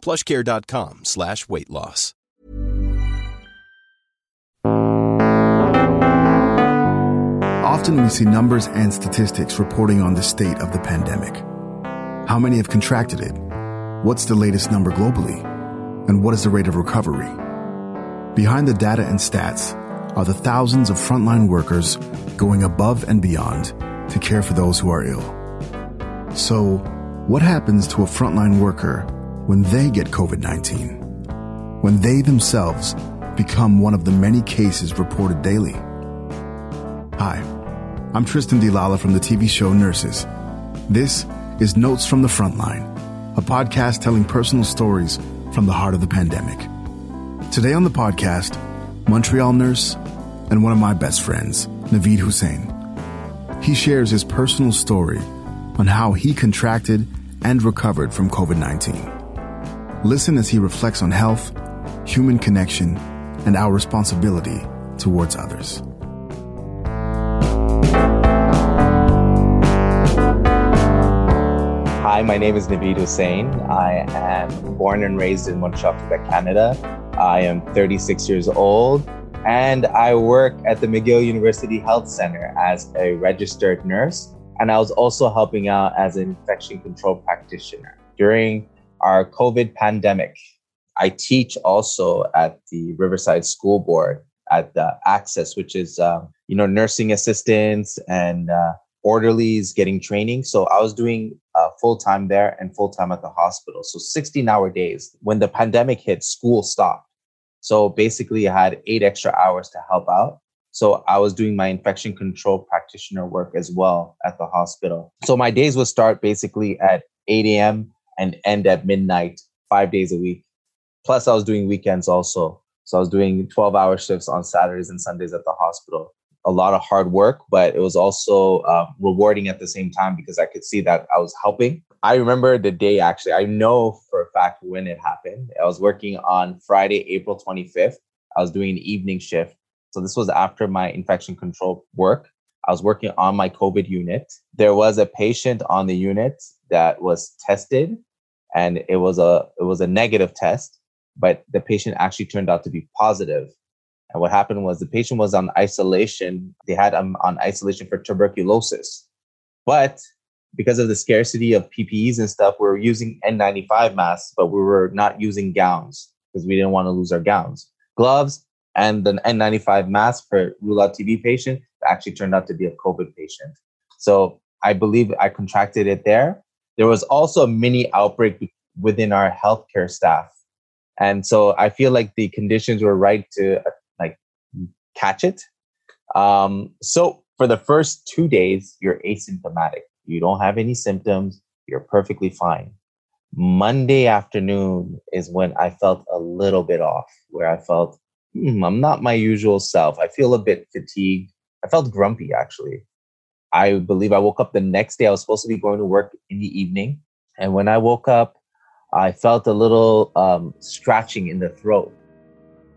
plushcare.com slash weight loss. Often we see numbers and statistics reporting on the state of the pandemic. How many have contracted it? What's the latest number globally? And what is the rate of recovery? Behind the data and stats are the thousands of frontline workers going above and beyond to care for those who are ill. So, what happens to a frontline worker when they get COVID 19? When they themselves become one of the many cases reported daily? Hi, I'm Tristan D. Lalla from the TV show Nurses. This is Notes from the Frontline, a podcast telling personal stories from the heart of the pandemic. Today on the podcast, Montreal nurse and one of my best friends, Naveed Hussain. He shares his personal story on how he contracted and recovered from COVID 19. Listen as he reflects on health, human connection, and our responsibility towards others. Hi, my name is Naveed Hussain. I am born and raised in Montreal, Quebec, Canada. I am 36 years old and I work at the McGill University Health Center as a registered nurse. And I was also helping out as an infection control practitioner during our COVID pandemic. I teach also at the Riverside School Board at the Access, which is uh, you know nursing assistants and uh, orderlies getting training. So I was doing uh, full time there and full time at the hospital. So 16 hour days. When the pandemic hit, school stopped. So basically, I had eight extra hours to help out. So I was doing my infection control practitioner work as well at the hospital. So my days would start basically at 8 a.m. and end at midnight, five days a week. Plus, I was doing weekends also. So I was doing 12 hour shifts on Saturdays and Sundays at the hospital a lot of hard work, but it was also uh, rewarding at the same time because I could see that I was helping. I remember the day actually, I know for a fact when it happened. I was working on Friday, April 25th. I was doing an evening shift. So this was after my infection control work. I was working on my COVID unit. There was a patient on the unit that was tested and it was a it was a negative test, but the patient actually turned out to be positive and what happened was the patient was on isolation. They had um, on isolation for tuberculosis. But because of the scarcity of PPEs and stuff, we were using N95 masks, but we were not using gowns because we didn't want to lose our gowns. Gloves and the N95 mask for rule out TB patient actually turned out to be a COVID patient. So I believe I contracted it there. There was also a mini outbreak within our healthcare staff. And so I feel like the conditions were right to like catch it. Um, so for the first two days, you're asymptomatic. You don't have any symptoms. You're perfectly fine. Monday afternoon is when I felt a little bit off, where I felt, hmm, I'm not my usual self. I feel a bit fatigued. I felt grumpy, actually. I believe I woke up the next day. I was supposed to be going to work in the evening. And when I woke up, I felt a little um, scratching in the throat.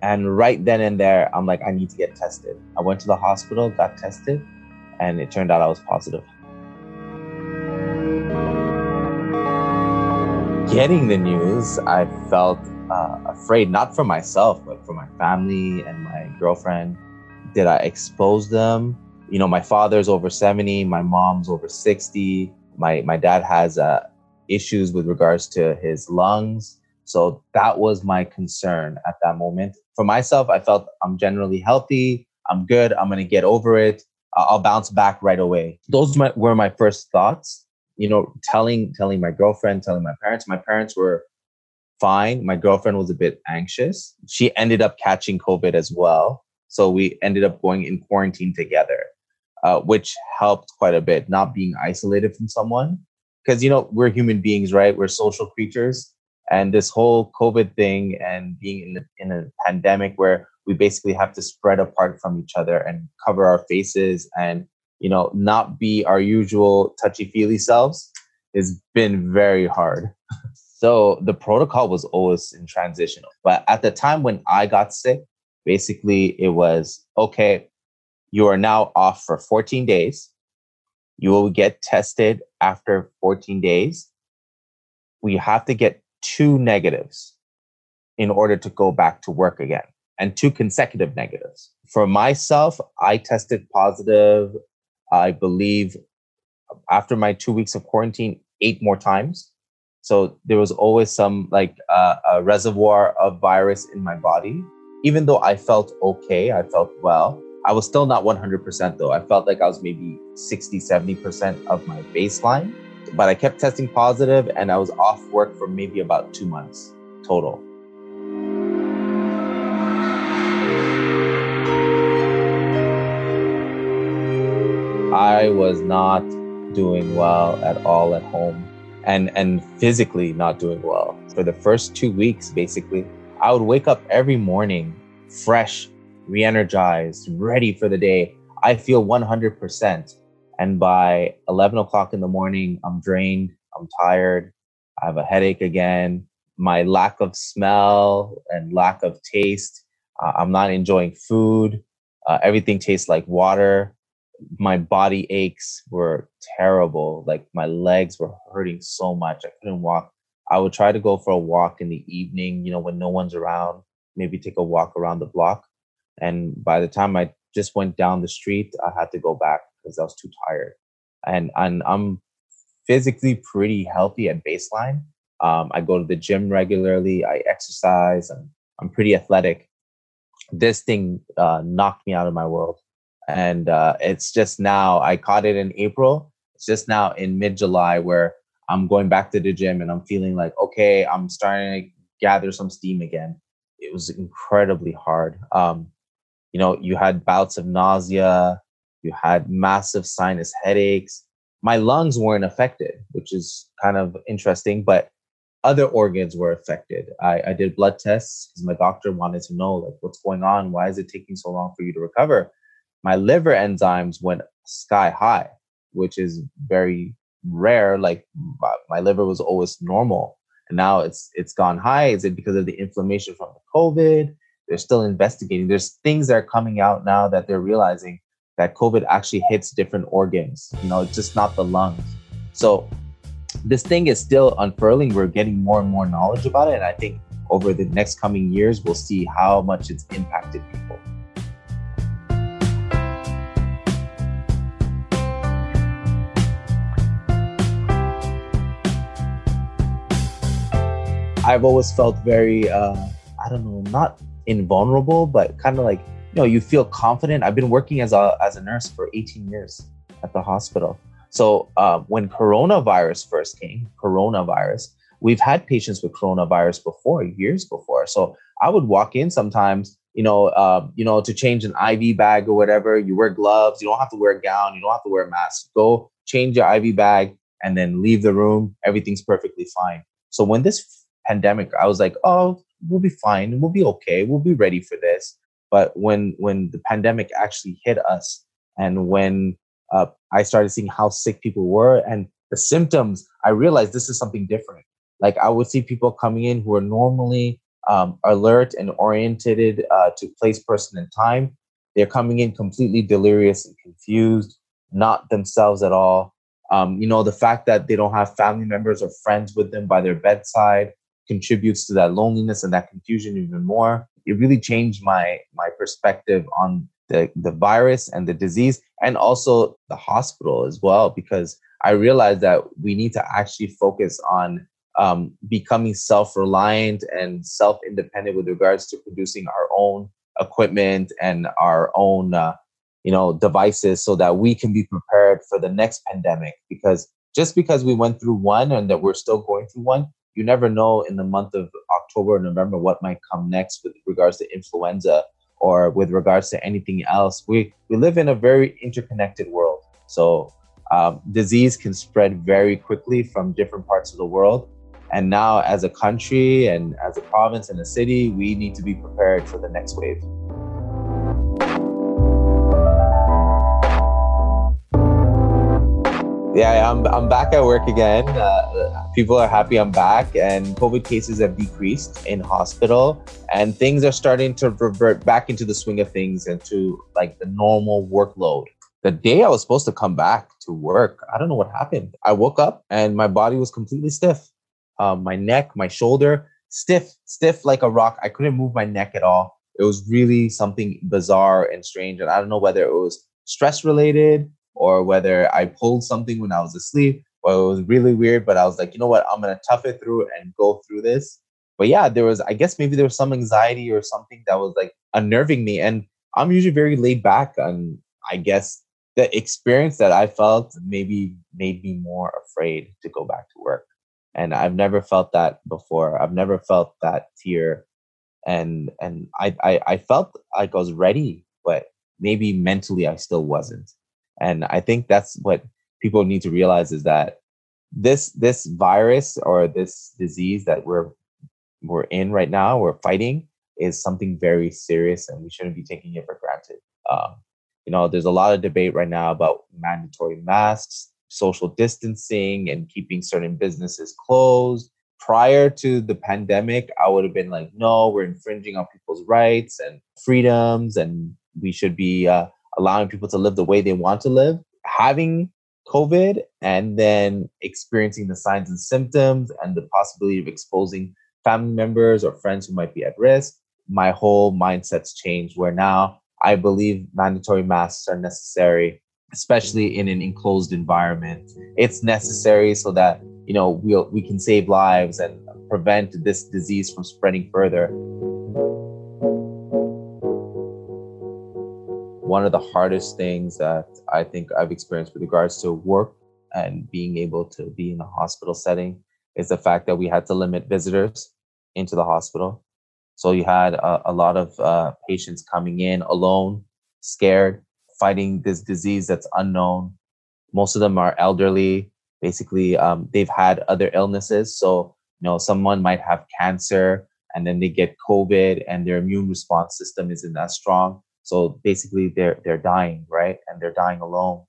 And right then and there, I'm like, I need to get tested. I went to the hospital, got tested, and it turned out I was positive. Getting the news, I felt uh, afraid, not for myself, but for my family and my girlfriend. Did I expose them? You know, my father's over 70, my mom's over 60. My, my dad has uh, issues with regards to his lungs. So that was my concern at that moment for myself, I felt I'm generally healthy. I'm good. I'm going to get over it. I'll bounce back right away. Those were my first thoughts. You know, telling telling my girlfriend, telling my parents. My parents were fine. My girlfriend was a bit anxious. She ended up catching COVID as well. So we ended up going in quarantine together, uh, which helped quite a bit, not being isolated from someone. Because, you know, we're human beings, right? We're social creatures. And this whole COVID thing and being in, in a pandemic where we basically have to spread apart from each other and cover our faces and you know not be our usual touchy feely selves has been very hard. So the protocol was always in transitional. But at the time when I got sick, basically it was okay, you are now off for 14 days. You will get tested after 14 days. We have to get two negatives in order to go back to work again and two consecutive negatives. For myself, I tested positive, I believe, after my two weeks of quarantine, eight more times. So there was always some like uh, a reservoir of virus in my body. Even though I felt okay, I felt well, I was still not 100% though. I felt like I was maybe 60, 70% of my baseline. But I kept testing positive and I was off work for maybe about two months total. I was not doing well at all at home and and physically not doing well. For the first 2 weeks basically, I would wake up every morning fresh, re-energized, ready for the day. I feel 100%. And by 11 o'clock in the morning, I'm drained, I'm tired, I have a headache again. My lack of smell and lack of taste, uh, I'm not enjoying food. Uh, everything tastes like water my body aches were terrible. Like my legs were hurting so much. I couldn't walk. I would try to go for a walk in the evening, you know, when no one's around, maybe take a walk around the block. And by the time I just went down the street, I had to go back because I was too tired. And and I'm physically pretty healthy at baseline. Um, I go to the gym regularly. I exercise. and I'm pretty athletic. This thing uh, knocked me out of my world and uh, it's just now i caught it in april it's just now in mid-july where i'm going back to the gym and i'm feeling like okay i'm starting to gather some steam again it was incredibly hard um, you know you had bouts of nausea you had massive sinus headaches my lungs weren't affected which is kind of interesting but other organs were affected i, I did blood tests because my doctor wanted to know like what's going on why is it taking so long for you to recover my liver enzymes went sky high, which is very rare. Like my liver was always normal, and now it's it's gone high. Is it because of the inflammation from the COVID? They're still investigating. There's things that are coming out now that they're realizing that COVID actually hits different organs. You know, it's just not the lungs. So this thing is still unfurling. We're getting more and more knowledge about it, and I think over the next coming years, we'll see how much it's impacted people. I've always felt very, uh, I don't know, not invulnerable, but kind of like, you know, you feel confident. I've been working as a, as a nurse for 18 years at the hospital. So uh, when coronavirus first came, coronavirus, we've had patients with coronavirus before, years before. So I would walk in sometimes, you know, uh, you know, to change an IV bag or whatever. You wear gloves. You don't have to wear a gown. You don't have to wear a mask. Go change your IV bag and then leave the room. Everything's perfectly fine. So when this pandemic, I was like, oh, we'll be fine. We'll be okay. We'll be ready for this. But when when the pandemic actually hit us, and when uh, I started seeing how sick people were and the symptoms, I realized this is something different. Like I would see people coming in who are normally um, alert and oriented uh, to place, person, and time. They're coming in completely delirious and confused, not themselves at all. Um, you know, the fact that they don't have family members or friends with them by their bedside, contributes to that loneliness and that confusion even more. It really changed my my perspective on the, the virus and the disease and also the hospital as well because I realized that we need to actually focus on um, becoming self-reliant and self-independent with regards to producing our own equipment and our own uh, you know devices so that we can be prepared for the next pandemic because just because we went through one and that we're still going through one you never know in the month of October or November what might come next with regards to influenza or with regards to anything else. We we live in a very interconnected world, so um, disease can spread very quickly from different parts of the world, And now, as a country and as a province and a city, we need to be prepared for the next wave. Yeah, I'm, I'm back at work again. Uh, people are happy I'm back, and COVID cases have decreased in hospital, and things are starting to revert back into the swing of things and to like the normal workload. The day I was supposed to come back to work, I don't know what happened. I woke up and my body was completely stiff um, my neck, my shoulder, stiff, stiff like a rock. I couldn't move my neck at all. It was really something bizarre and strange. And I don't know whether it was stress related or whether I pulled something when I was asleep or it was really weird. But I was like, you know what? I'm to tough it through and go through this. But yeah, there was, I guess maybe there was some anxiety or something that was like unnerving me. And I'm usually very laid back. And I guess the experience that I felt maybe made me more afraid to go back to work and I've never felt that before. I've never felt that fear, and and I, I I felt like I was ready, but maybe mentally I still wasn't. And I think that's what people need to realize is that this this virus or this disease that we're we're in right now, we're fighting, is something very serious, and we shouldn't be taking it for granted. Um, you know, there's a lot of debate right now about mandatory masks social distancing and keeping certain businesses closed. Prior to the pandemic, I would have been like, no, we're infringing on people's rights and freedoms, and we should be uh, allowing people to live the way they want to live. Having COVID and then experiencing the signs and symptoms and the possibility of exposing family members or friends who might be at risk, my whole mindset's changed where now I believe mandatory masks are necessary especially in an enclosed environment. It's necessary so that you know we we'll, we can save lives and prevent this disease from spreading further. One of the hardest things that I think I've experienced with regards to work and being able to be in a hospital setting is the fact that we had to limit visitors into the hospital. So you had a, a lot of uh, patients coming in alone, scared, fighting this disease that's unknown. Most of them are elderly. Basically, um, they've had other illnesses. So, you know, someone might have cancer and then they get COVID and their immune response system isn't that strong. So basically, they're they're dying, right? And they're dying alone.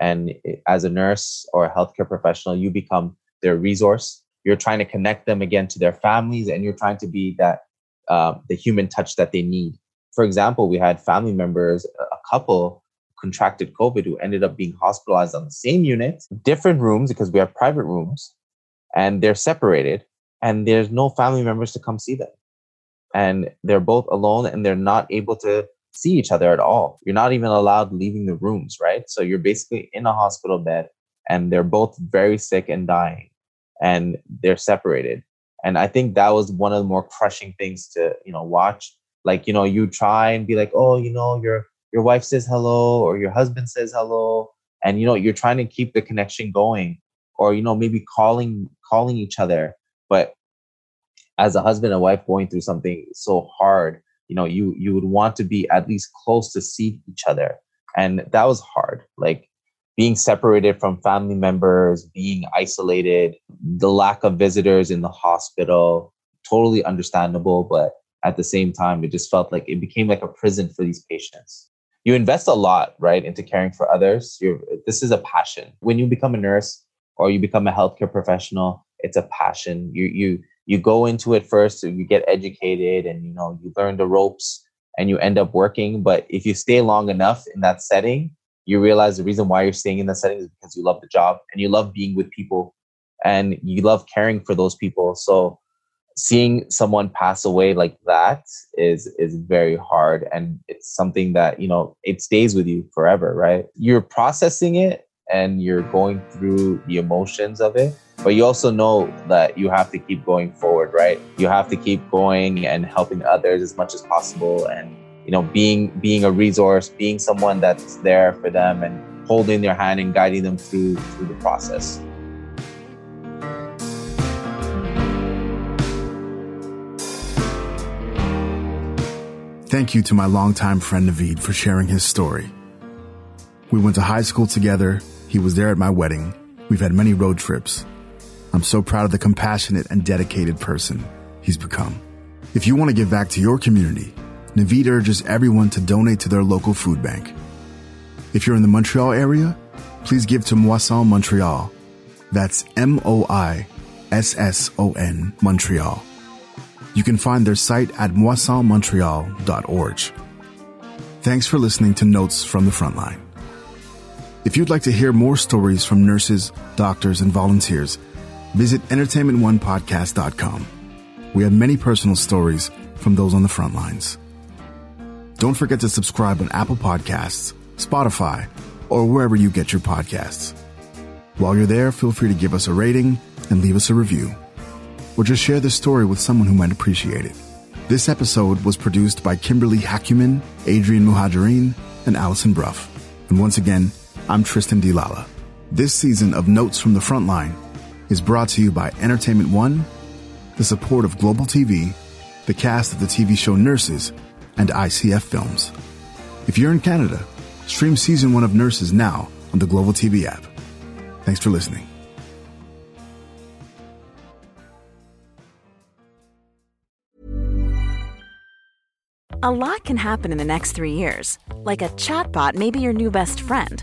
And as a nurse or a healthcare professional, you become their resource. You're trying to connect them again to their families, and you're trying to be that uh, the human touch that they need for example, we had family members, a couple contracted COVID who ended up being hospitalized on the same unit, different rooms because we have private rooms, and they're separated, and there's no family members to come see them. And they're both alone and they're not able to see each other at all. You're not even allowed leaving the rooms, right? So you're basically in a hospital bed and they're both very sick and dying and they're separated. And I think that was one of the more crushing things to, you know, watch like you know you try and be like oh you know your your wife says hello or your husband says hello and you know you're trying to keep the connection going or you know maybe calling calling each other but as a husband and wife going through something so hard you know you you would want to be at least close to see each other and that was hard like being separated from family members being isolated the lack of visitors in the hospital totally understandable but at the same time, it just felt like it became like a prison for these patients. You invest a lot, right, into caring for others. You're, this is a passion. When you become a nurse or you become a healthcare professional, it's a passion. You you you go into it first, you get educated, and you know you learn the ropes, and you end up working. But if you stay long enough in that setting, you realize the reason why you're staying in that setting is because you love the job and you love being with people, and you love caring for those people. So seeing someone pass away like that is is very hard and it's something that you know it stays with you forever right you're processing it and you're going through the emotions of it but you also know that you have to keep going forward right you have to keep going and helping others as much as possible and you know being being a resource being someone that's there for them and holding their hand and guiding them through through the process Thank you to my longtime friend Naveed for sharing his story. We went to high school together. He was there at my wedding. We've had many road trips. I'm so proud of the compassionate and dedicated person he's become. If you want to give back to your community, Naveed urges everyone to donate to their local food bank. If you're in the Montreal area, please give to Moisson Montreal. That's M O I S S O N Montreal. You can find their site at moissonmontreal.org. Thanks for listening to Notes from the Frontline. If you'd like to hear more stories from nurses, doctors, and volunteers, visit entertainmentonepodcast.com. We have many personal stories from those on the front lines. Don't forget to subscribe on Apple Podcasts, Spotify, or wherever you get your podcasts. While you're there, feel free to give us a rating and leave us a review. Or just share this story with someone who might appreciate it. This episode was produced by Kimberly Hacuman, Adrian Muhajirin, and Allison Bruff. And once again, I'm Tristan D. Lalla. This season of Notes from the Frontline is brought to you by Entertainment One, the support of Global TV, the cast of the TV show Nurses, and ICF Films. If you're in Canada, stream season one of Nurses now on the Global TV app. Thanks for listening. A lot can happen in the next three years. Like a chatbot may be your new best friend.